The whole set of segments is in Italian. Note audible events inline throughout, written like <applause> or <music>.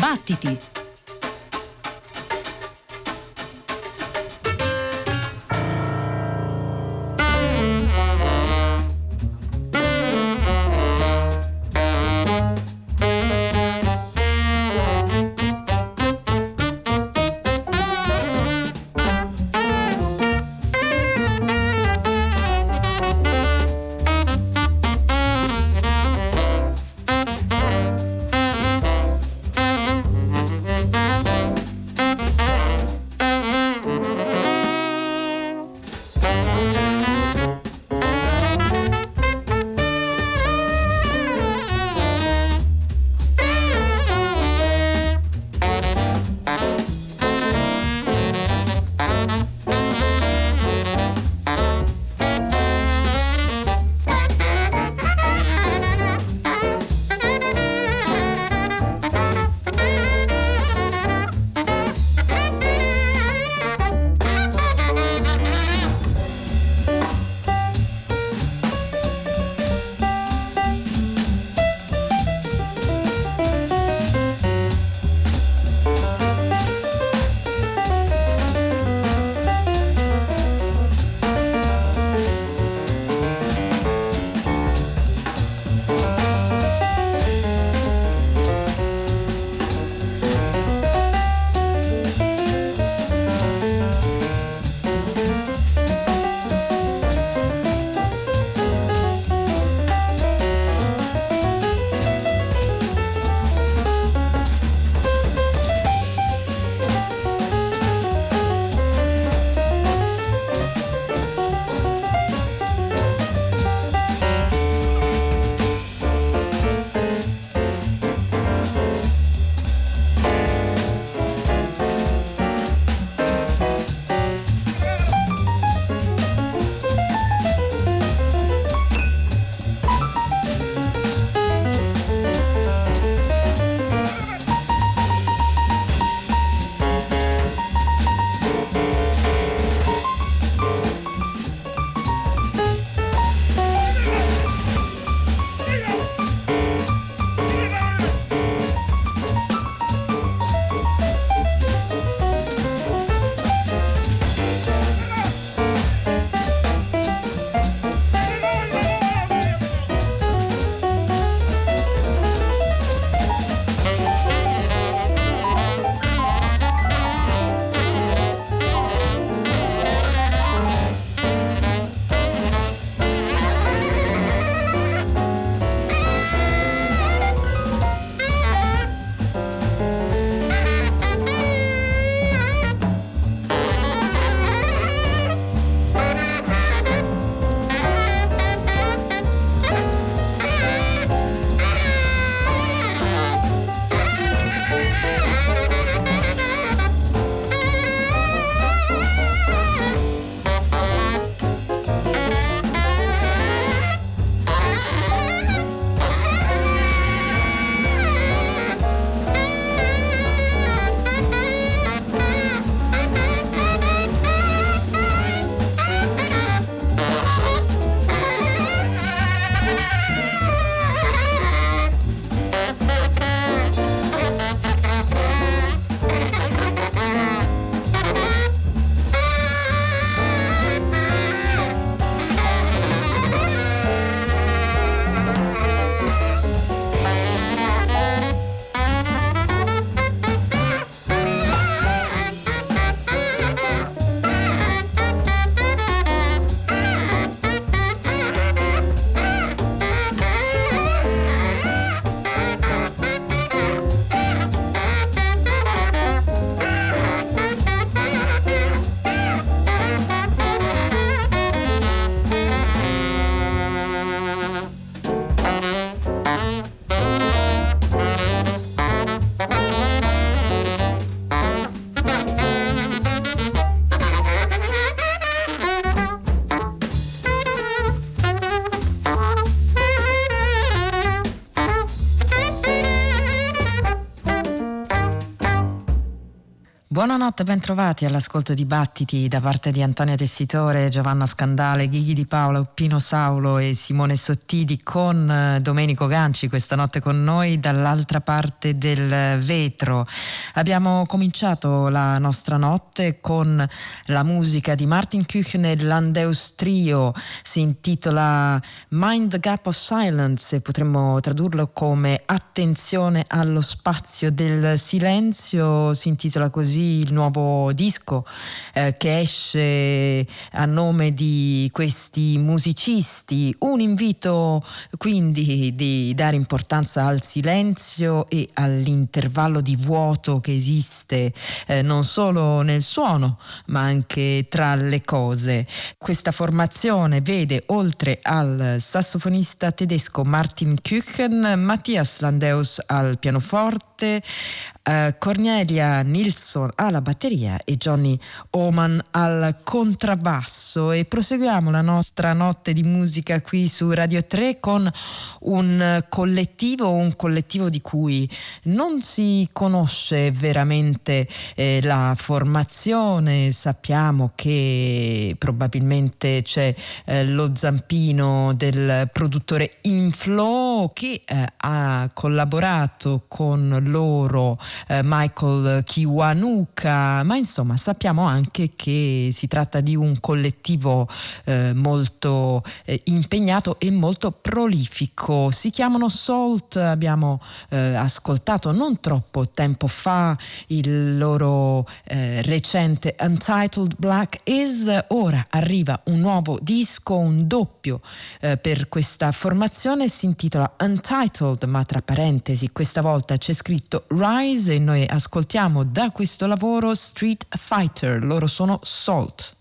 Battiti! Buonanotte, bentrovati all'ascolto di Battiti da parte di Antonia Tessitore, Giovanna Scandale, Ghighi di Paola, Pino Saulo e Simone Sottili con eh, Domenico Ganci questa notte con noi dall'altra parte del vetro. Abbiamo cominciato la nostra notte con la musica di Martin Küchner, l'Andeus Trio, si intitola Mind the Gap of Silence potremmo tradurlo come Attenzione allo spazio del silenzio, si intitola così il nuovo disco eh, che esce a nome di questi musicisti. Un invito quindi di dare importanza al silenzio e all'intervallo di vuoto che esiste eh, non solo nel suono ma anche tra le cose. Questa formazione vede oltre al sassofonista tedesco Martin Küchen, Mattias Landeus al pianoforte, Uh, Cornelia Nilsson alla batteria e Johnny Oman al contrabbasso. E proseguiamo la nostra notte di musica qui su Radio 3 con un collettivo, un collettivo di cui non si conosce veramente eh, la formazione, sappiamo che probabilmente c'è eh, lo zampino del produttore Inflow che eh, ha collaborato con loro eh, Michael Kiwanuka, ma insomma sappiamo anche che si tratta di un collettivo eh, molto eh, impegnato e molto prolifico. Si chiamano Salt, abbiamo eh, ascoltato non troppo tempo fa il loro eh, recente Untitled Black Is, ora arriva un nuovo disco, un doppio eh, per questa formazione, si intitola Untitled, ma tra parentesi questa volta c'è scritto Rise inglese e noi ascoltiamo da questo lavoro Street Fighter, loro sono Salt.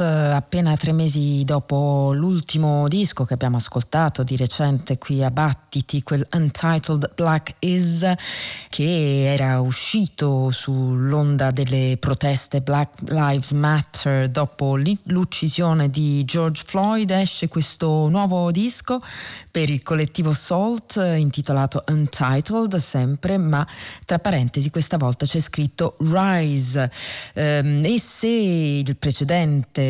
Appena tre mesi dopo l'ultimo disco che abbiamo ascoltato di recente qui a Battiti, quel Untitled Black Is, che era uscito sull'onda delle proteste Black Lives Matter dopo l'uccisione di George Floyd, esce questo nuovo disco per il collettivo Salt intitolato Untitled sempre, ma tra parentesi questa volta c'è scritto Rise. Um, e se il precedente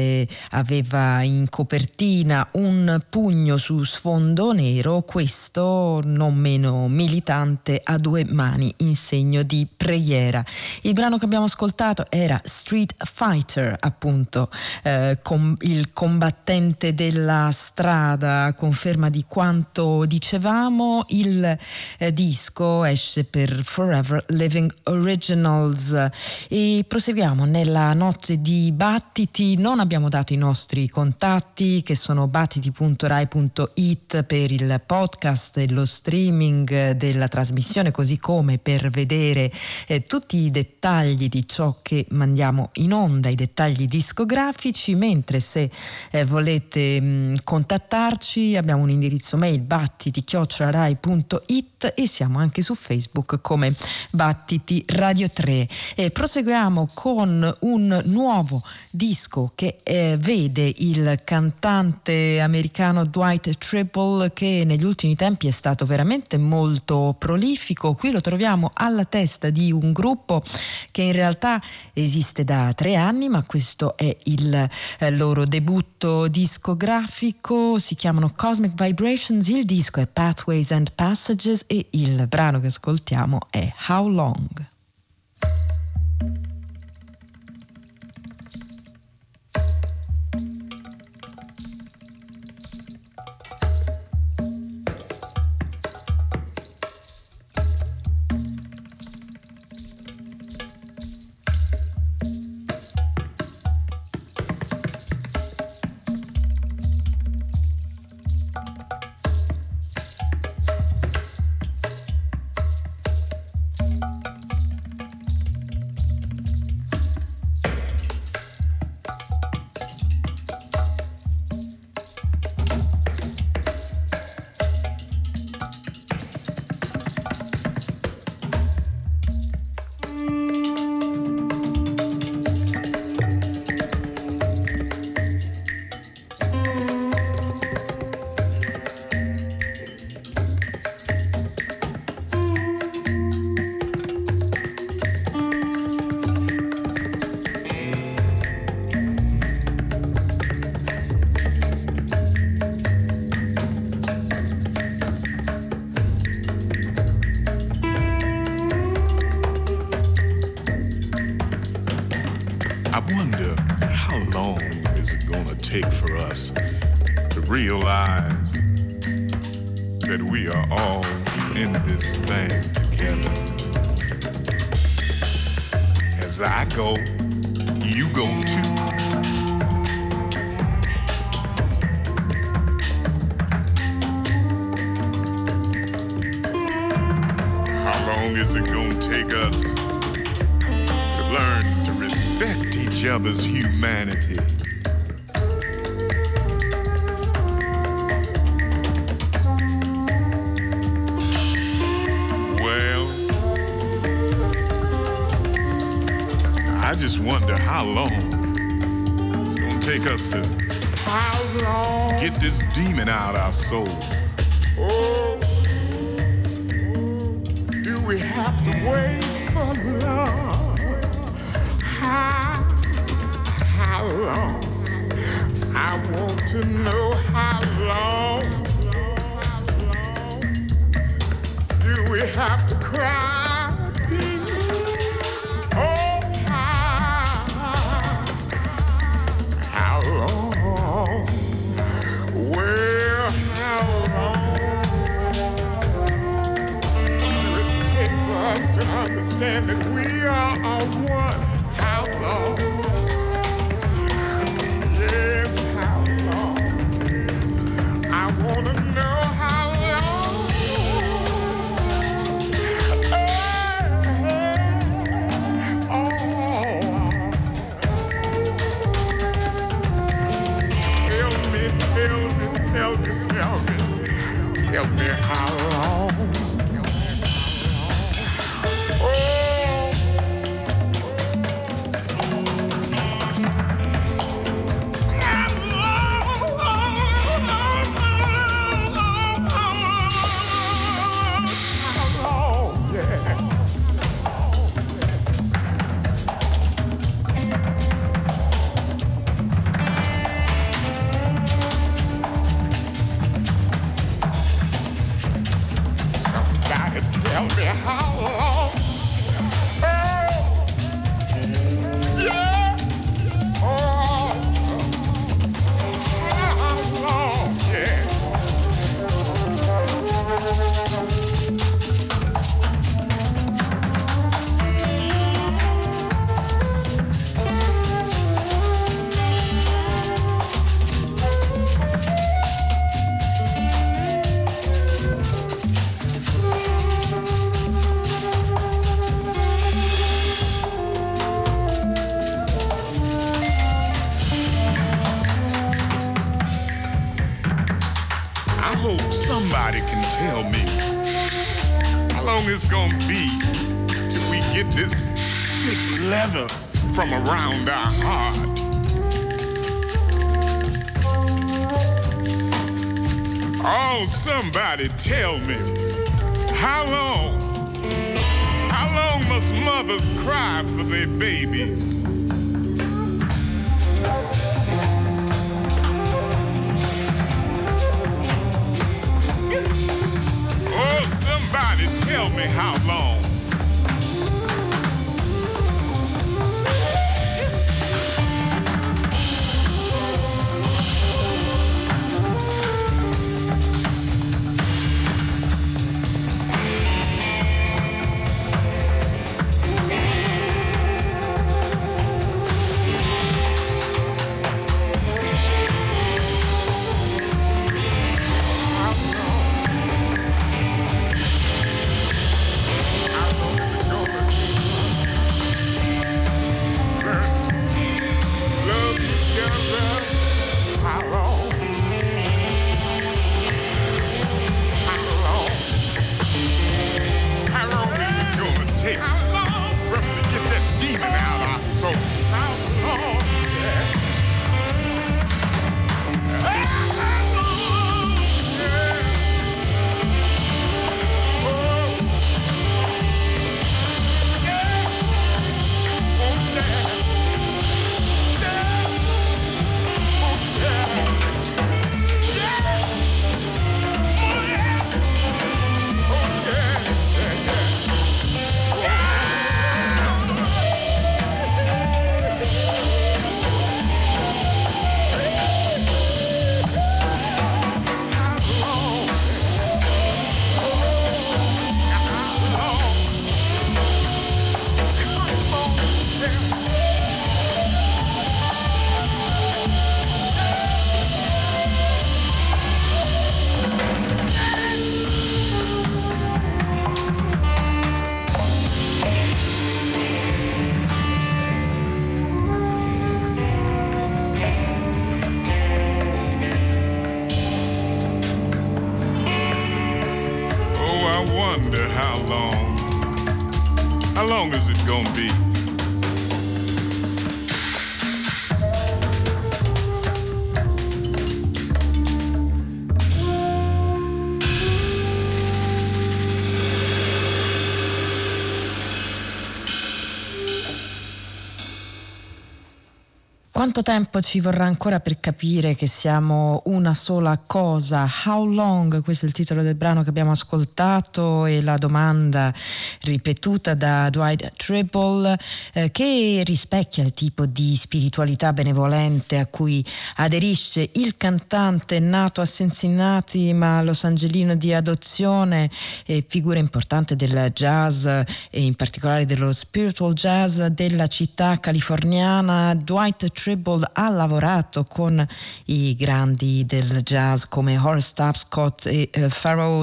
aveva in copertina un pugno su sfondo nero, questo non meno militante a due mani in segno di preghiera. Il brano che abbiamo ascoltato era Street Fighter, appunto, eh, com- il combattente della strada, conferma di quanto dicevamo. Il eh, disco esce per Forever Living Originals e proseguiamo nella notte di Battiti. Non abbiamo dato i nostri contatti che sono battiti.rai.it per il podcast e lo streaming della trasmissione, così come per vedere eh, tutti i dettagli di ciò che mandiamo in onda, i dettagli discografici, mentre se eh, volete mh, contattarci abbiamo un indirizzo mail battiti.rai.it e siamo anche su Facebook come Battiti Radio 3. E proseguiamo con un nuovo disco che eh, vede il cantante americano Dwight Triple che negli ultimi tempi è stato veramente molto prolifico. Qui lo troviamo alla testa di un gruppo che in realtà esiste da tre anni, ma questo è il eh, loro debutto discografico. Si chiamano Cosmic Vibrations, il disco è Pathways and Passages e il brano che ascoltiamo è How Long. I just wonder how long it's gonna take us to get this demon out of our soul. Oh, do we have to wait for love? How, how long? I want to know how long. Do we have to cry? understand that we are all one. how long. Quanto tempo ci vorrà ancora per capire che siamo una sola cosa? How long? Questo è il titolo del brano che abbiamo ascoltato e la domanda ripetuta da Dwight Tribble eh, che rispecchia il tipo di spiritualità benevolente a cui aderisce il cantante nato a Cincinnati ma Los Angelino di adozione, e figura importante del jazz e in particolare dello spiritual jazz della città californiana. Dwight Tribble ha lavorato con i grandi del jazz come Horace Tapscott e eh,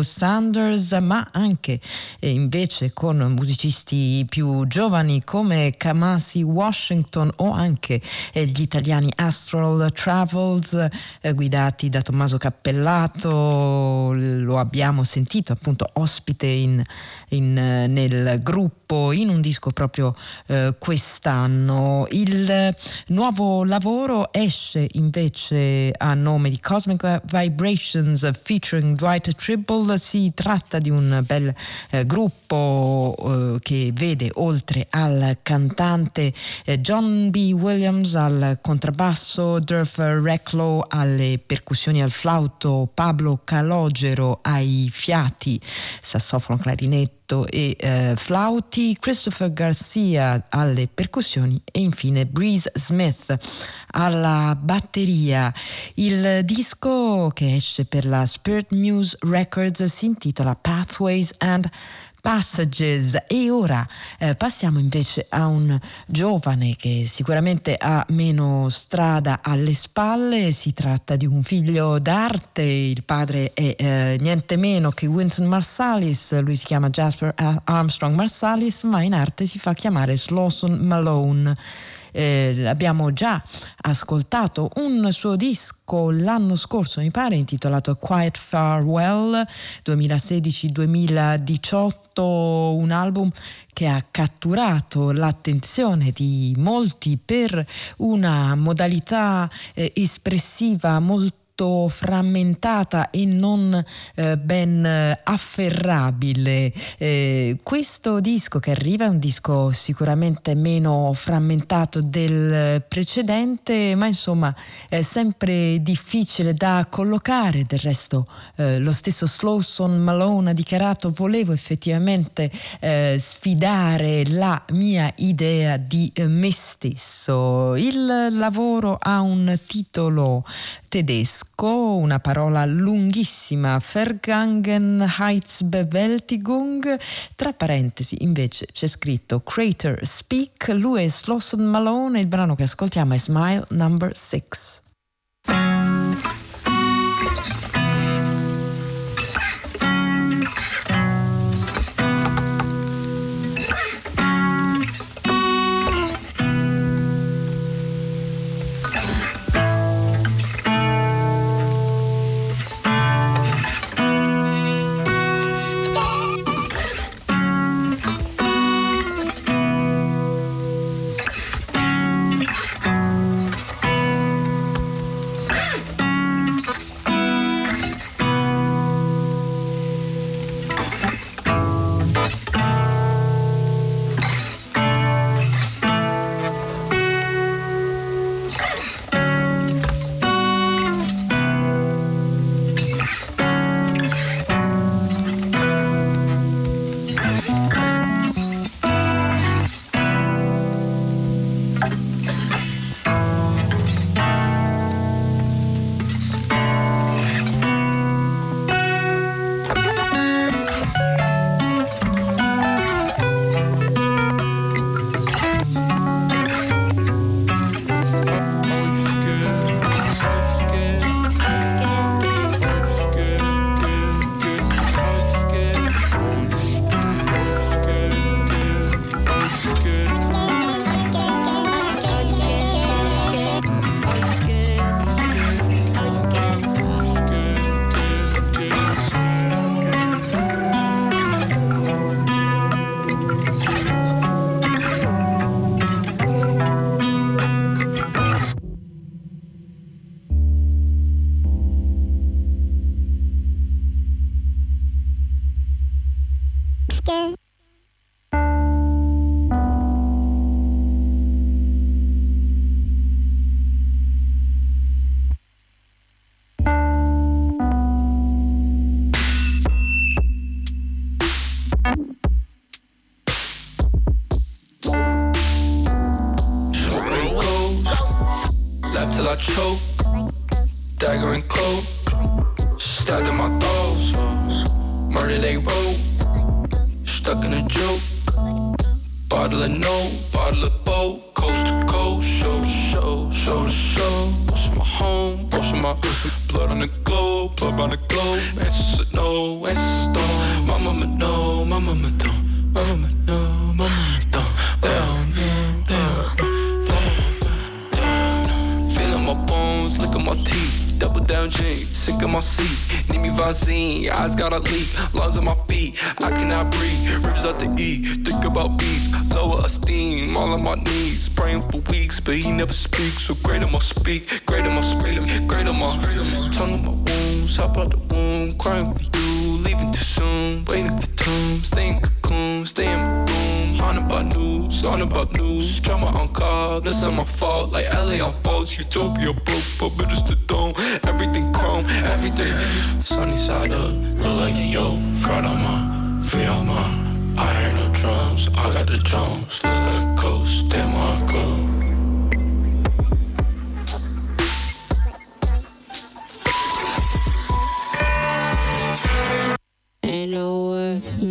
Sanders, ma anche eh, invece con musicisti più giovani come Kamasi Washington o anche eh, gli italiani Astral Travels eh, guidati da Tommaso Cappellato, lo abbiamo sentito appunto ospite in, in, eh, nel gruppo in un disco proprio eh, quest'anno. Il nuovo lavoro esce invece a nome di Cosmic Vibrations featuring Dwight Tribble. Si tratta di un bel eh, gruppo eh, che vede oltre al cantante eh, John B. Williams al contrabbasso, Durf Recklow alle percussioni al flauto, Pablo Calogero ai fiati, sassofono, clarinetto clarinetto e eh, flauti, Christopher Garcia alle percussioni e infine Breeze Smith alla batteria. Il disco che esce per la Spirit Muse Records si intitola Pathways and Passages. E ora eh, passiamo invece a un giovane che sicuramente ha meno strada alle spalle, si tratta di un figlio d'arte, il padre è eh, niente meno che Winston Marsalis, lui si chiama Jasper Armstrong Marsalis ma in arte si fa chiamare Slawson Malone. Eh, abbiamo già ascoltato un suo disco l'anno scorso, mi pare, intitolato Quiet Farewell 2016-2018, un album che ha catturato l'attenzione di molti per una modalità eh, espressiva molto molto frammentata e non eh, ben afferrabile. Eh, questo disco che arriva è un disco sicuramente meno frammentato del precedente, ma insomma è sempre difficile da collocare. Del resto eh, lo stesso Slowson Malone ha dichiarato volevo effettivamente eh, sfidare la mia idea di eh, me stesso. Il lavoro ha un titolo tedesco, una parola lunghissima, Vergangenheitsbewältigung, tra parentesi invece c'è scritto Crater Speak, lui è Slosson Malone il brano che ascoltiamo è Smile Number 6. Out to eat, think about beef, lower esteem, all on my knees, praying for weeks, but he never speaks. So great I'ma speak, great I'ma speak, great I'ma tongue in my wounds, hop out the womb, crying for you, leaving too soon, waiting for tombs, staying cocoon, staying room, on about news, on about news, drama on call, this ain't my fault, like LA on false, utopia broke, but minutes to dome, everything chrome, everything, sunny side up, look like a yoke, proud of my, Feel my. Iron no drums, I got the drums. Look like ghosts, damn, I go. Ain't no worth.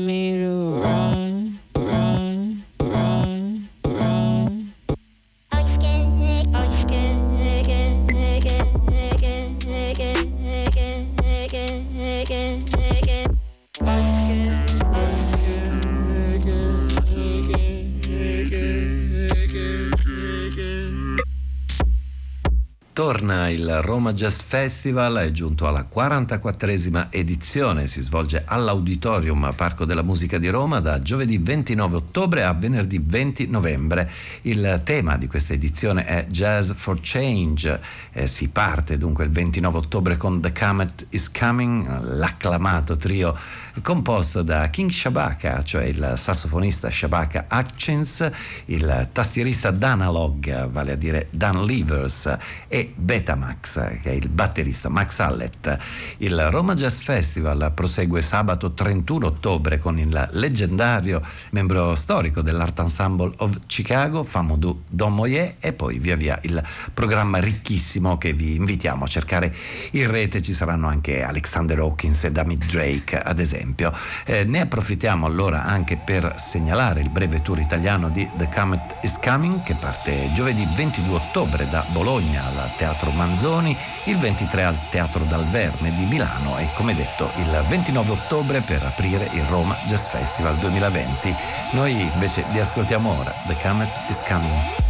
Il Roma Jazz Festival è giunto alla 44esima edizione, si svolge all'Auditorium Parco della Musica di Roma da giovedì 29 ottobre a venerdì 20 novembre. Il tema di questa edizione è Jazz for Change, eh, si parte dunque il 29 ottobre con The Comet is Coming, l'acclamato trio composto da King Shabaka, cioè il sassofonista Shabaka Hutchins, il tastierista Danalog, vale a dire Dan Levers e Betamax, che è il batterista Max Allett. Il Roma Jazz Festival prosegue sabato 31 ottobre con il leggendario membro storico dell'Art Ensemble of Chicago, Famoudou Domoye, e poi via via il programma ricchissimo che vi invitiamo a cercare in rete. Ci saranno anche Alexander Hawkins e David Drake, ad esempio. Eh, ne approfittiamo allora anche per segnalare il breve tour italiano di The Comet is Coming che parte giovedì 22 ottobre da Bologna Teatro Manzoni, il 23 al Teatro Dal Verme di Milano e come detto il 29 ottobre per aprire il Roma Jazz Festival 2020. Noi invece vi ascoltiamo ora The Comet is Coming.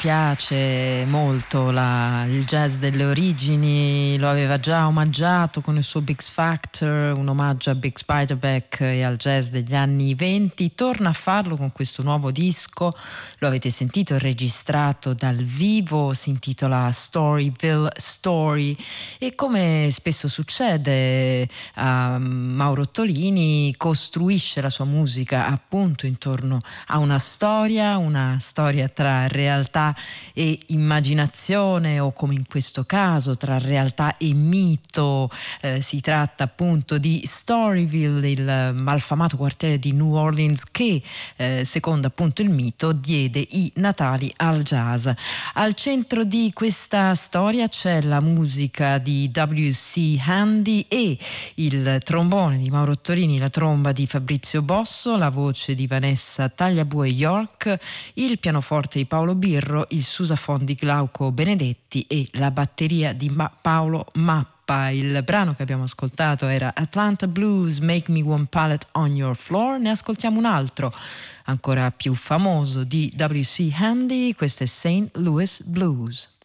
Piace molto la, il jazz delle origini, lo aveva già omaggiato con il suo Big Factor, un omaggio a Big Spiderback e al jazz degli anni 20, torna a farlo con questo nuovo disco, lo avete sentito, registrato dal vivo, si intitola Storyville Story. E come spesso succede a Mauro Ottolini costruisce la sua musica appunto intorno a una storia, una storia tra realtà e immaginazione o come in questo caso tra realtà e mito. Eh, si tratta appunto di Storyville, il malfamato quartiere di New Orleans che, eh, secondo appunto il mito, diede i natali al jazz. Al centro di questa storia c'è la musica di W.C. Handy e il trombone di Mauro Torini, la tromba di Fabrizio Bosso, la voce di Vanessa Tagliabue York, il pianoforte pianoforte di Paolo Birro, il susafon di Glauco Benedetti e la batteria di Ma- Paolo Mappa. Il brano che abbiamo ascoltato era Atlanta Blues, Make Me One Palette on Your Floor. Ne ascoltiamo un altro ancora più famoso di W.C. Handy, questo è St. Louis Blues.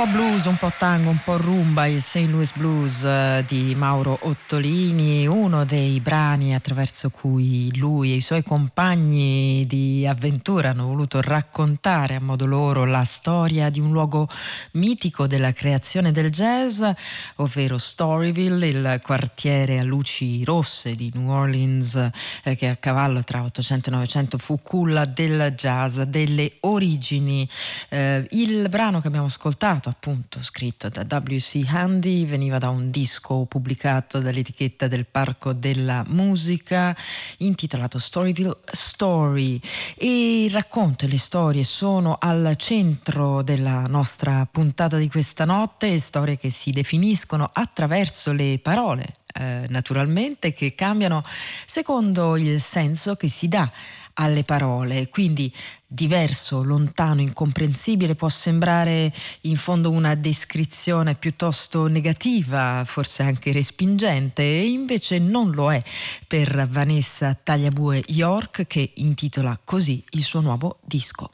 Po' blues, un po' tango, un po' rumba, il St. Louis Blues eh, di Mauro Ottolini, uno dei brani attraverso cui lui e i suoi compagni di avventura hanno voluto raccontare a modo loro la storia di un luogo mitico della creazione del jazz, ovvero Storyville, il quartiere a luci rosse di New Orleans eh, che a cavallo tra 800 e 900 fu culla del jazz, delle origini. Eh, il brano che abbiamo ascoltato, appunto scritto da W.C. Handy, veniva da un disco pubblicato dall'etichetta del Parco della Musica intitolato Storyville Story e il racconto e le storie sono al centro della nostra puntata di questa notte, storie che si definiscono attraverso le parole, eh, naturalmente, che cambiano secondo il senso che si dà alle parole, quindi diverso, lontano, incomprensibile può sembrare in fondo una descrizione piuttosto negativa, forse anche respingente, e invece non lo è per Vanessa Tagliabue York che intitola così il suo nuovo disco.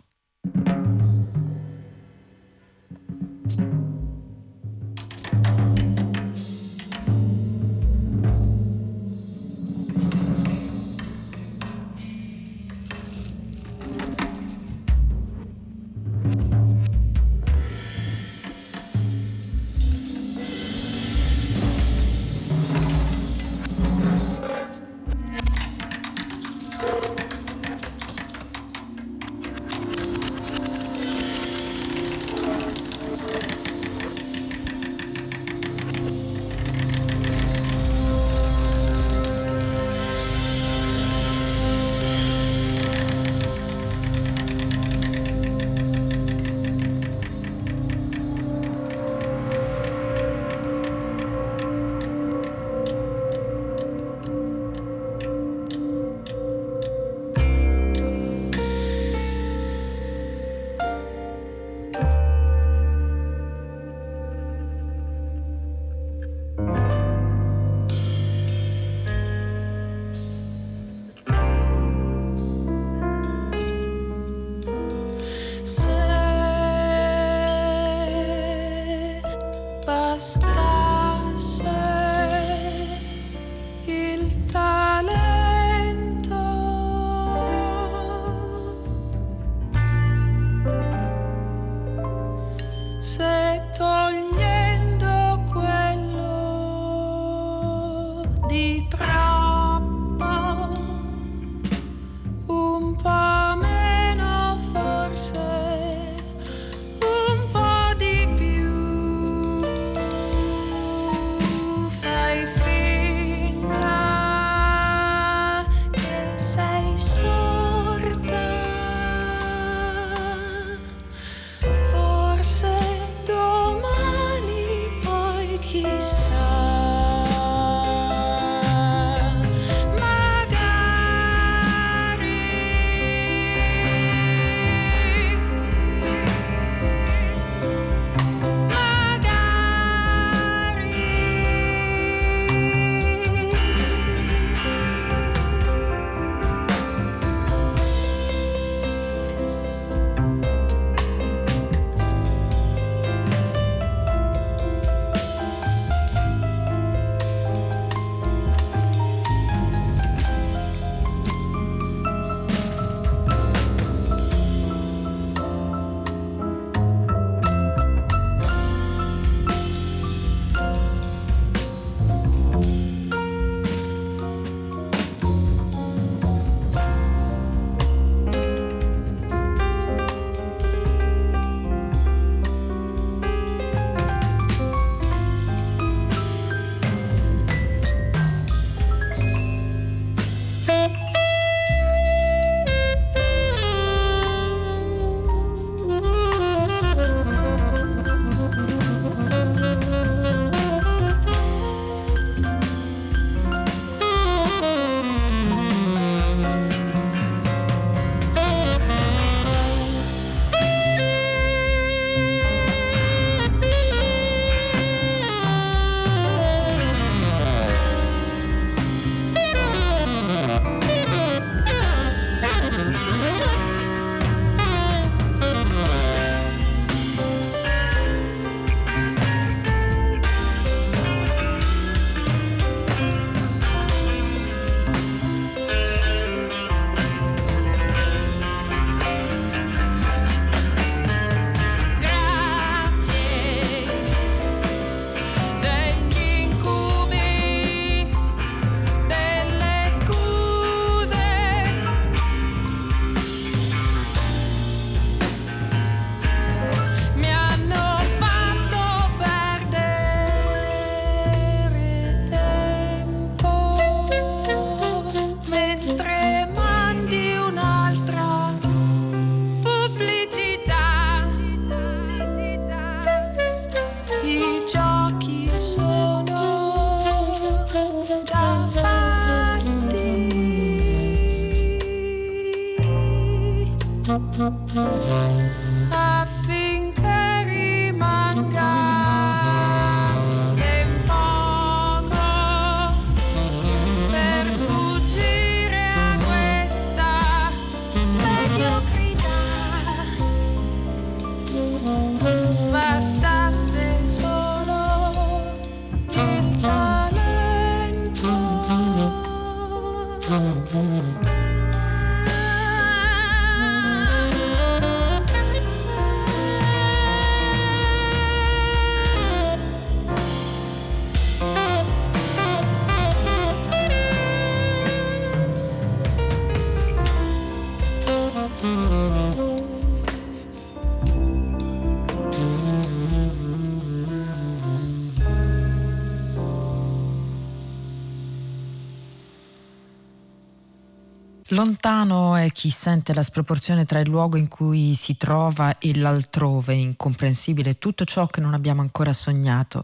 Lontano è chi sente la sproporzione tra il luogo in cui si trova e l'altrove, incomprensibile tutto ciò che non abbiamo ancora sognato.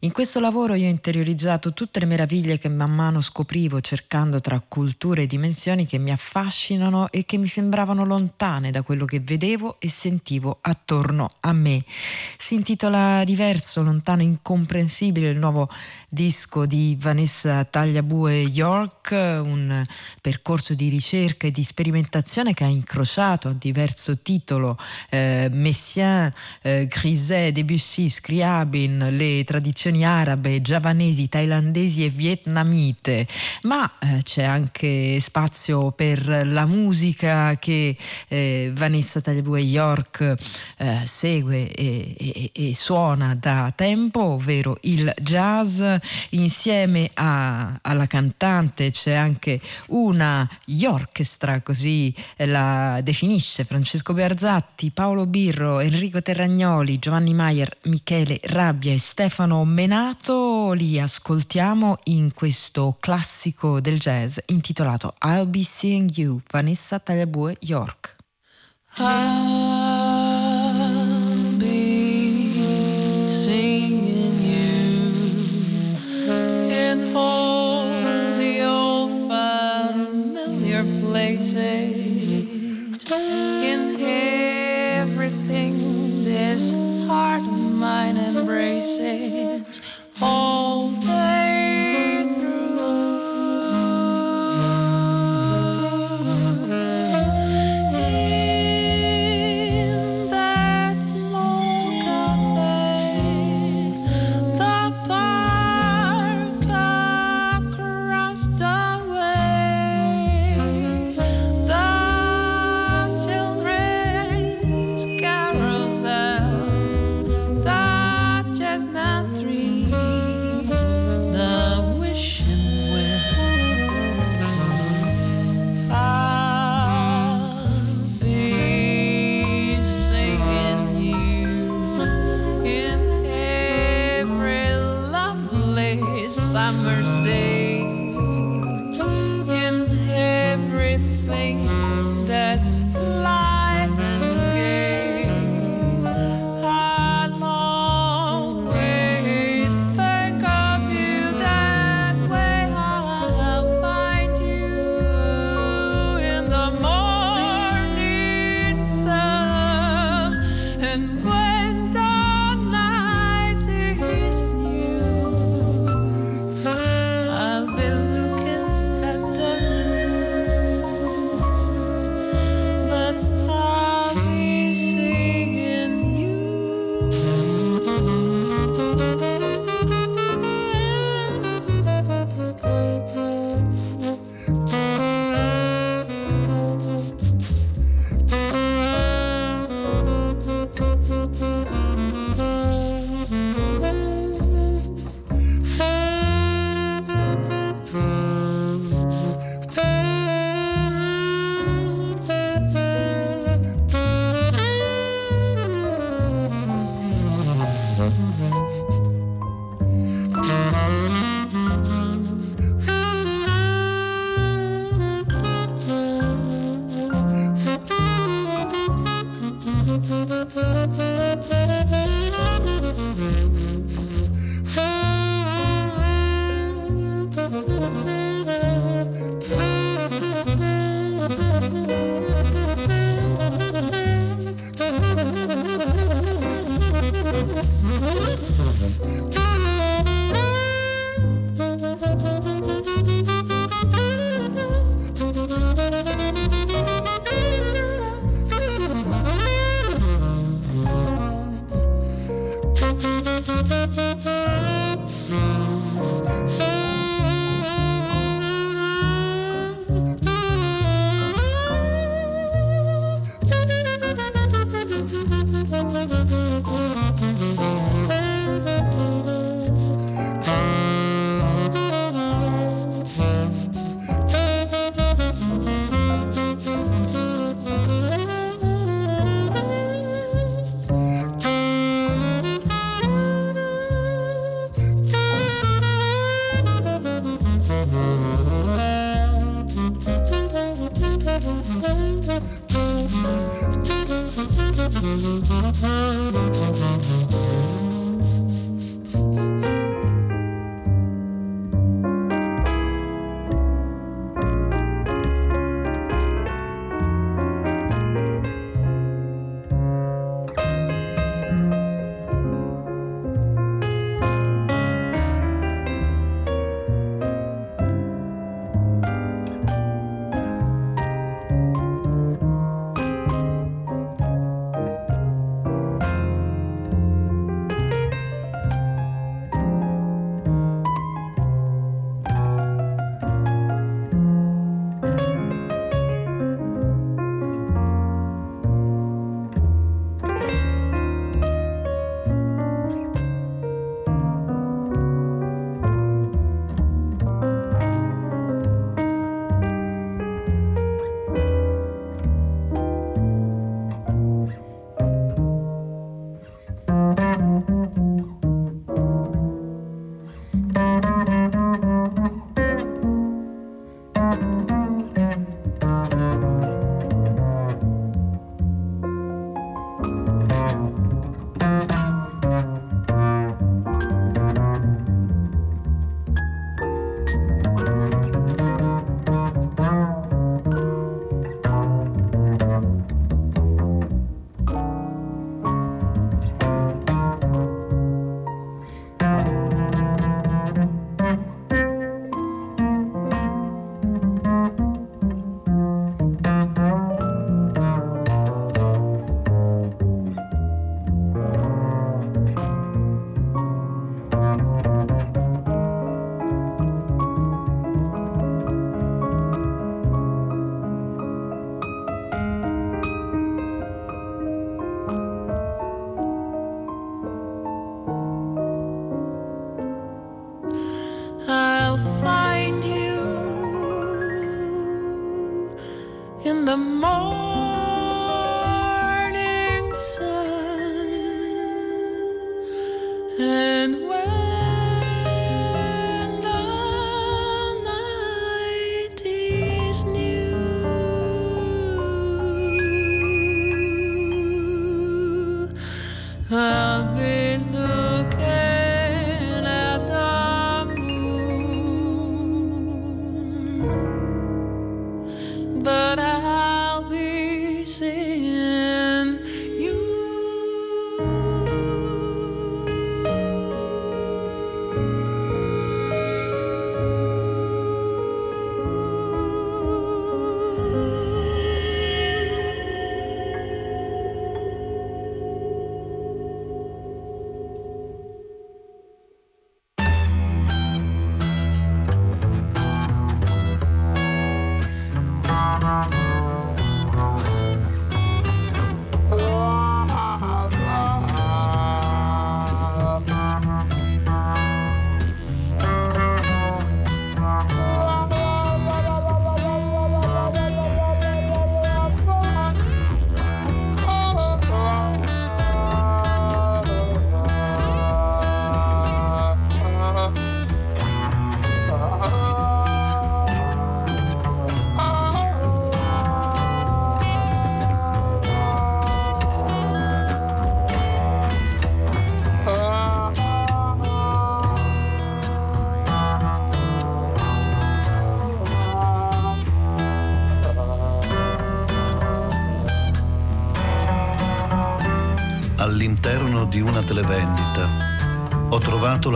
In questo lavoro io ho interiorizzato tutte le meraviglie che man mano scoprivo cercando tra culture e dimensioni che mi affascinano e che mi sembravano lontane da quello che vedevo e sentivo attorno a me. Si intitola Diverso, lontano, incomprensibile il nuovo disco di Vanessa Tagliabue York, un percorso di ricerca ricerca e di sperimentazione che ha incrociato a diverso titolo eh, Messiaen, eh, Griset, Debussy, Scriabin, le tradizioni arabe, giavanesi, thailandesi e vietnamite, ma eh, c'è anche spazio per la musica che eh, Vanessa Tagliabue York eh, segue e, e, e, suona da tempo, ovvero il jazz. Insieme a, alla cantante c'è anche una York orchestra, così la definisce Francesco Bearzatti, Paolo Birro, Enrico Terragnoli, Giovanni Maier, Michele Rabbia e Stefano Menato. Li ascoltiamo in questo classico del jazz intitolato I'll Be Seeing You, Vanessa Tagliabue, York. I'll be seeing you in all in everything. This heart of mine embraces. All day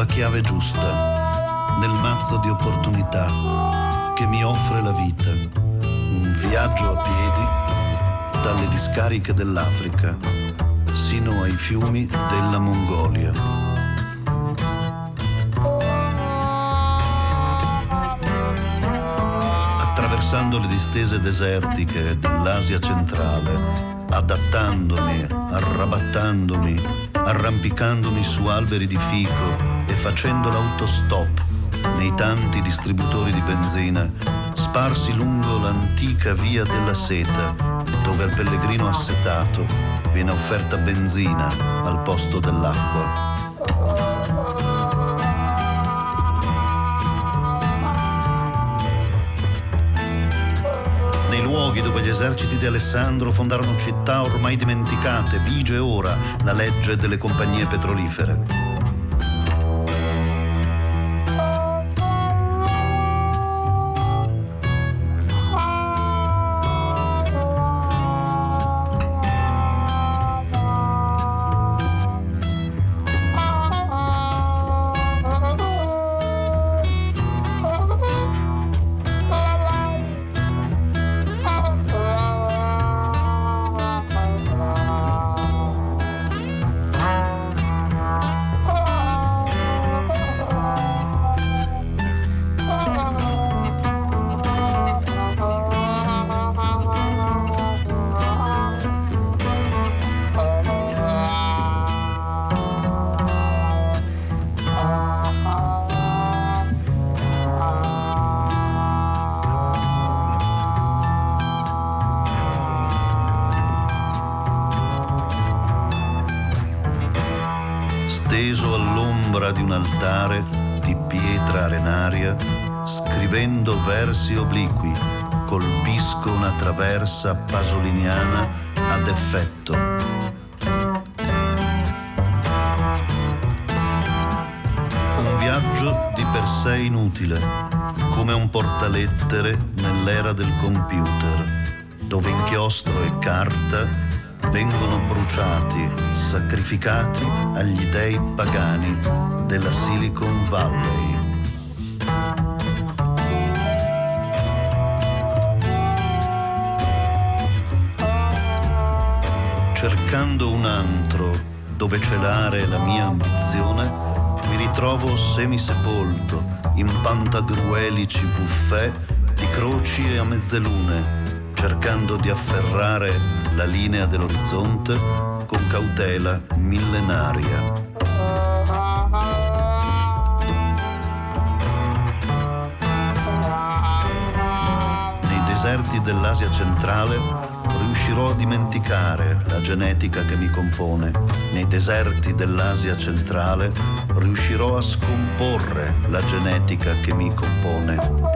chiave giusta nel mazzo di opportunità che mi offre la vita. Un viaggio a piedi dalle discariche dell'Africa sino ai fiumi della Mongolia. Attraversando le distese desertiche dell'Asia centrale, adattandomi, arrabattandomi, arrampicandomi su alberi di fico facendo l'autostop nei tanti distributori di benzina sparsi lungo l'antica via della seta, dove al pellegrino assetato viene offerta benzina al posto dell'acqua. nei luoghi dove gli eserciti di Alessandro fondarono città ormai dimenticate, vige ora la legge delle compagnie petrolifere. Traversa pasoliniana ad effetto. Un viaggio di per sé inutile, come un portalettere nell'era del computer, dove inchiostro e carta vengono bruciati, sacrificati agli dei pagani della Silicon Valley. Cercando un antro dove celare la mia ambizione, mi ritrovo semisepolto in pantagruelici buffet di croci e a mezzelune, cercando di afferrare la linea dell'orizzonte con cautela millenaria. deserti dell'Asia centrale riuscirò a dimenticare la genetica che mi compone. Nei deserti dell'Asia centrale riuscirò a scomporre la genetica che mi compone.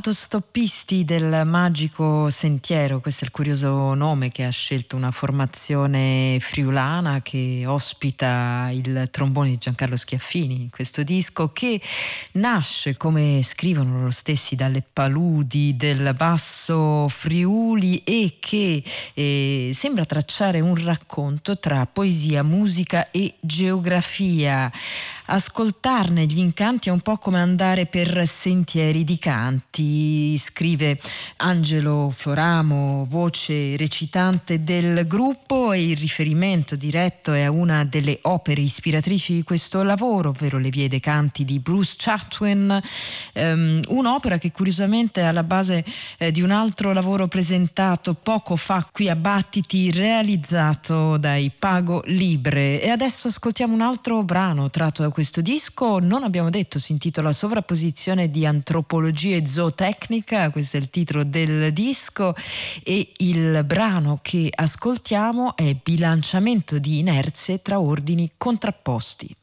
Autostoppisti del Magico Sentiero, questo è il curioso nome che ha scelto una formazione friulana che ospita il trombone di Giancarlo Schiaffini in questo disco che nasce, come scrivono loro stessi, dalle paludi del basso Friuli e che eh, sembra tracciare un racconto tra poesia, musica e geografia ascoltarne gli incanti è un po' come andare per sentieri di canti, scrive Angelo Floramo, voce recitante del gruppo e il riferimento diretto è a una delle opere ispiratrici di questo lavoro, ovvero Le vie dei canti di Bruce Chatwin, um, un'opera che curiosamente è alla base eh, di un altro lavoro presentato poco fa qui a Battiti, realizzato dai Pago Libre. E adesso ascoltiamo un altro brano tratto da questo questo disco, non abbiamo detto, si intitola Sovrapposizione di antropologia e zootecnica, questo è il titolo del disco e il brano che ascoltiamo è Bilanciamento di inerzie tra ordini contrapposti.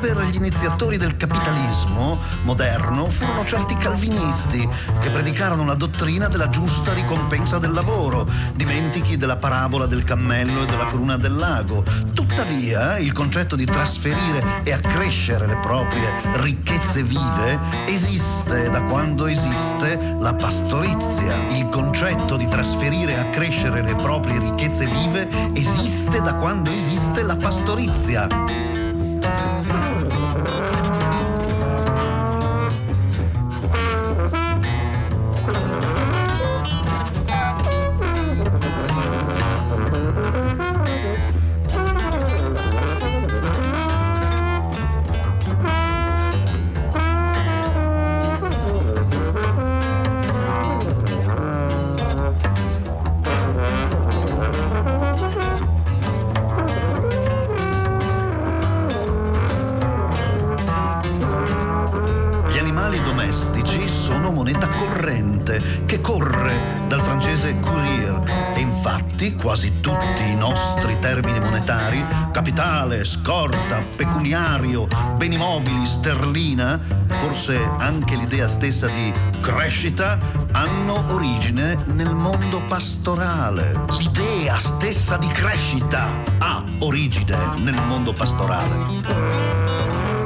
Weber gli iniziatori del capitalismo moderno furono certi calvinisti che predicarono la dottrina della giusta ricompensa del lavoro, dimentichi della parabola del cammello e della cruna del lago. Tuttavia, il concetto di trasferire e accrescere le proprie ricchezze vive esiste da quando esiste la pastorizia. Il concetto di trasferire e accrescere le proprie ricchezze vive esiste da quando esiste la pastorizia. Thank you. Quasi tutti i nostri termini monetari, capitale, scorta, pecuniario, beni mobili, sterlina, forse anche l'idea stessa di crescita, hanno origine nel mondo pastorale. L'idea stessa di crescita ha origine nel mondo pastorale.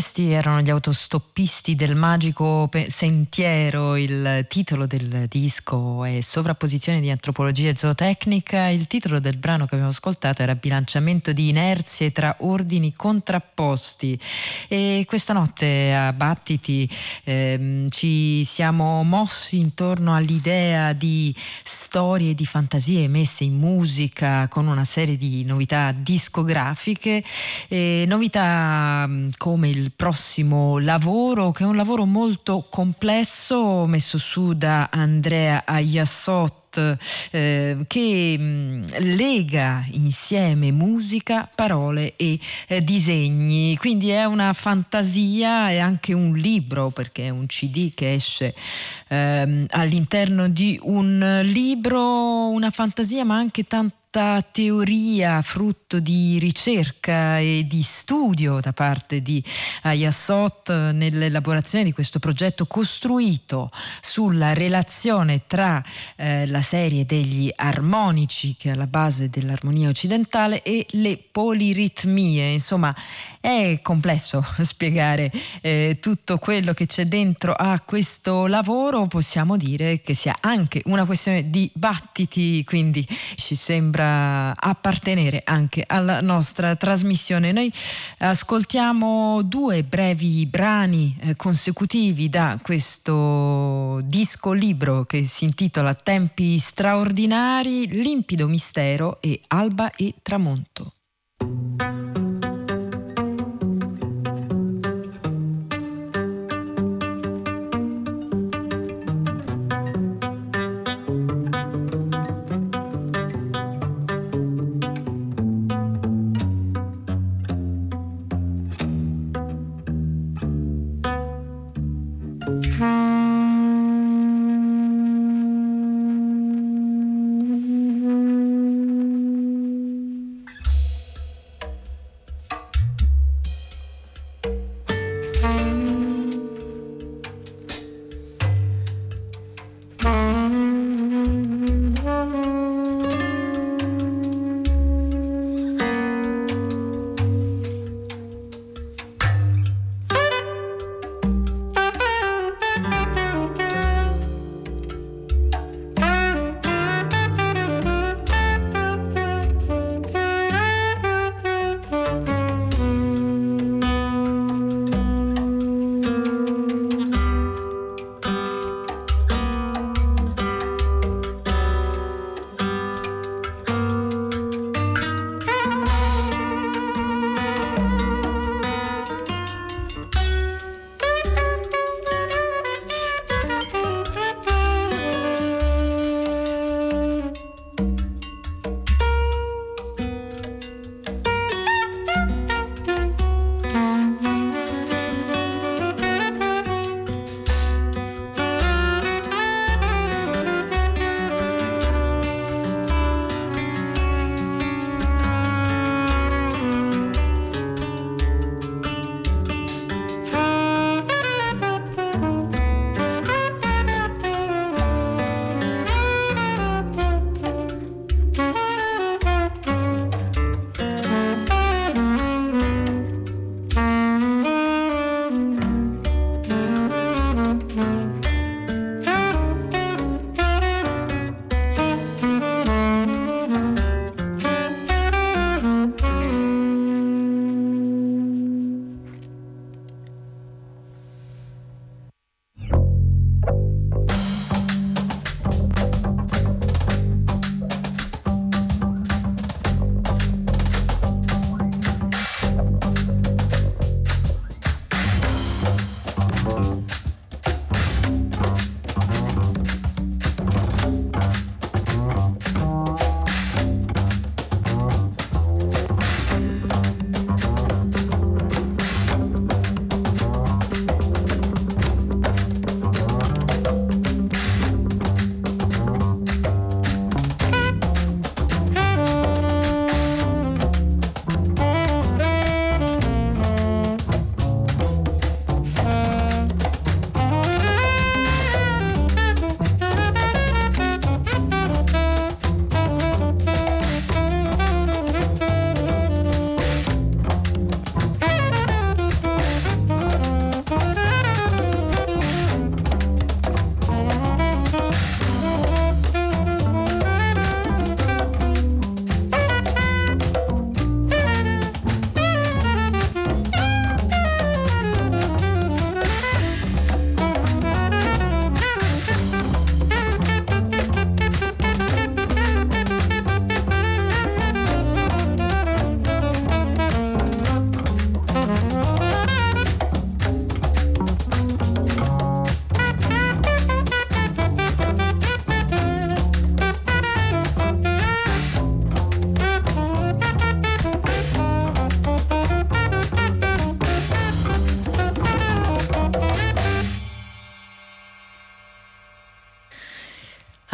Questi erano gli autostoppisti del magico sentiero, il titolo del disco è Sovrapposizione di antropologia e zootecnica, il titolo del brano che abbiamo ascoltato era Bilanciamento di inerzie tra ordini contrapposti. E questa notte a Battiti ehm, ci siamo mossi intorno all'idea di storie, di fantasie messe in musica con una serie di novità discografiche, novità come il prossimo lavoro, che è un lavoro molto complesso messo su da Andrea Ayassot eh, che mh, lega insieme musica, parole e eh, disegni. Quindi è una fantasia e anche un libro, perché è un CD che esce ehm, all'interno di un libro, una fantasia ma anche tanto teoria frutto di ricerca e di studio da parte di Ayassot nell'elaborazione di questo progetto costruito sulla relazione tra eh, la serie degli armonici che è alla base dell'armonia occidentale e le poliritmie. Insomma, è complesso <laughs> spiegare eh, tutto quello che c'è dentro a questo lavoro, possiamo dire che sia anche una questione di battiti, quindi ci sembra appartenere anche alla nostra trasmissione. Noi ascoltiamo due brevi brani eh, consecutivi da questo disco libro che si intitola Tempi straordinari, Limpido mistero e Alba e tramonto.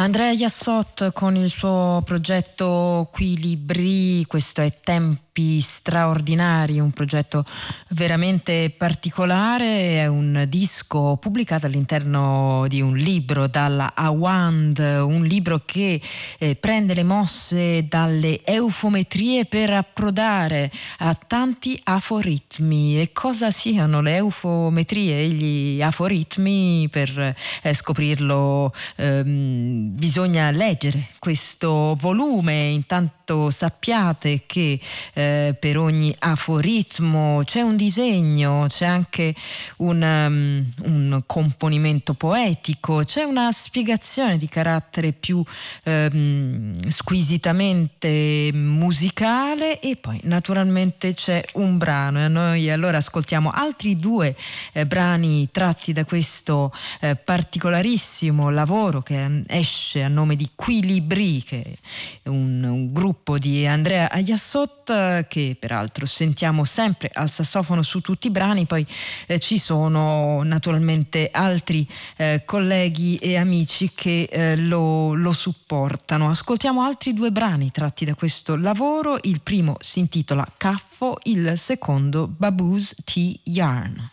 Andrea Yassot con il suo progetto Qui Libri, questo è Tempi straordinari, un progetto veramente particolare, è un disco pubblicato all'interno di un libro dalla Awand, un libro che eh, prende le mosse dalle eufometrie per approdare a tanti aforitmi. E cosa siano le eufometrie e gli aforitmi per eh, scoprirlo? Ehm, bisogna leggere questo volume, intanto sappiate che eh, per ogni aforitmo c'è un disegno, c'è anche un, um, un, componimento poetico, c'è una spiegazione di carattere più um, squisitamente musicale e poi naturalmente c'è un brano. E noi allora ascoltiamo altri due eh, brani tratti da questo eh, particolarissimo lavoro che esce a nome di Quilibri, che è un, un gruppo di Andrea Ayassot, che peraltro sentiamo sempre al sassofono su tutti i brani, poi eh, ci sono naturalmente altri eh, colleghi e amici che eh, lo, lo supportano. Ascoltiamo altri due brani tratti da questo lavoro, il primo si intitola Caffo, il secondo Baboos Tea Yarn.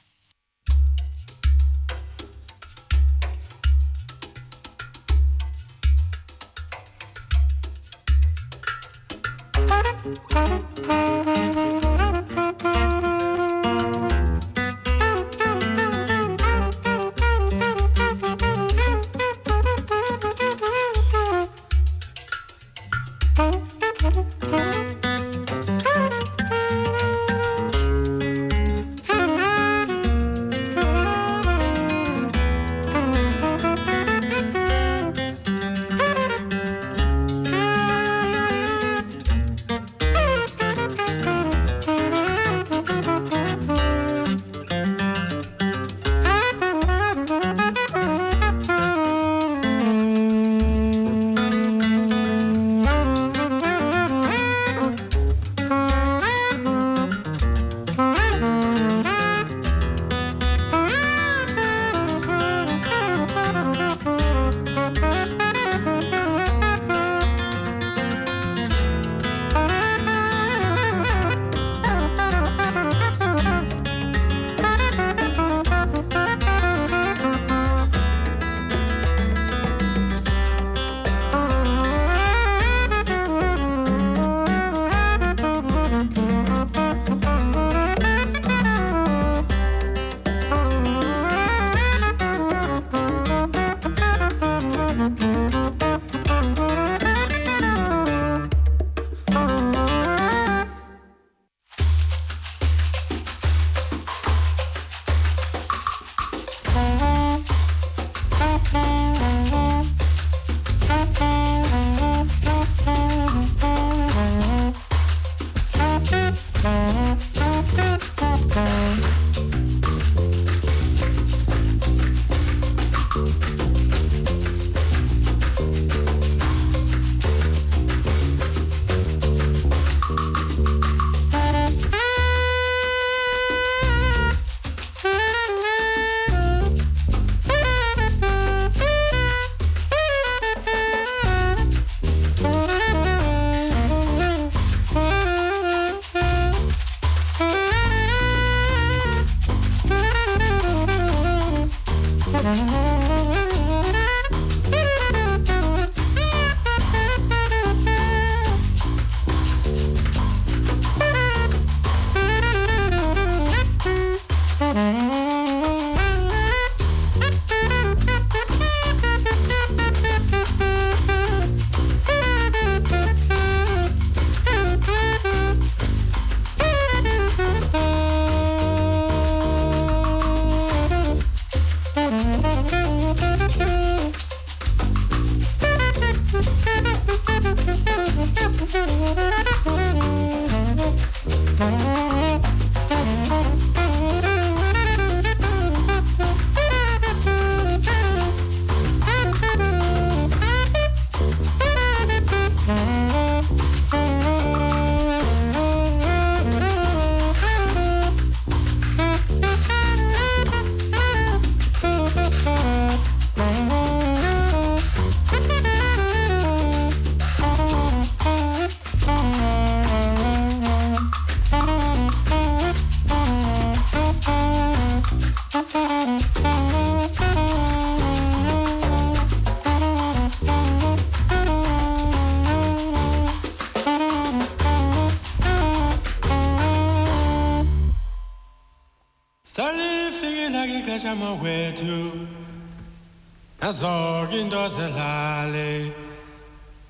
Nazo-ke into zelale.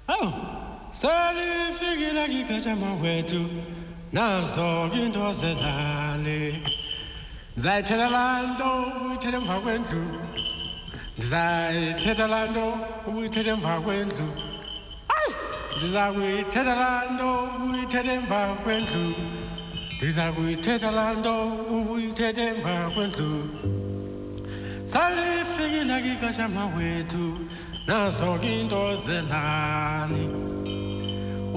Oh, Awu selifikile ngigashama wethu nazo-ke into zelale ndizayithetha laa nto ubuyithetha emva kwendlu ndizayithetha laa nto ubuyithetha emva kwendlu ayi ndiza kuyithetha laa nto ubuyithetha emva kwendlu ndiza kuyithetha salifikile-ke kashama wethu nazo kinto zelani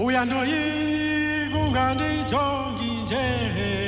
uyandoyika ungandinjongi nje.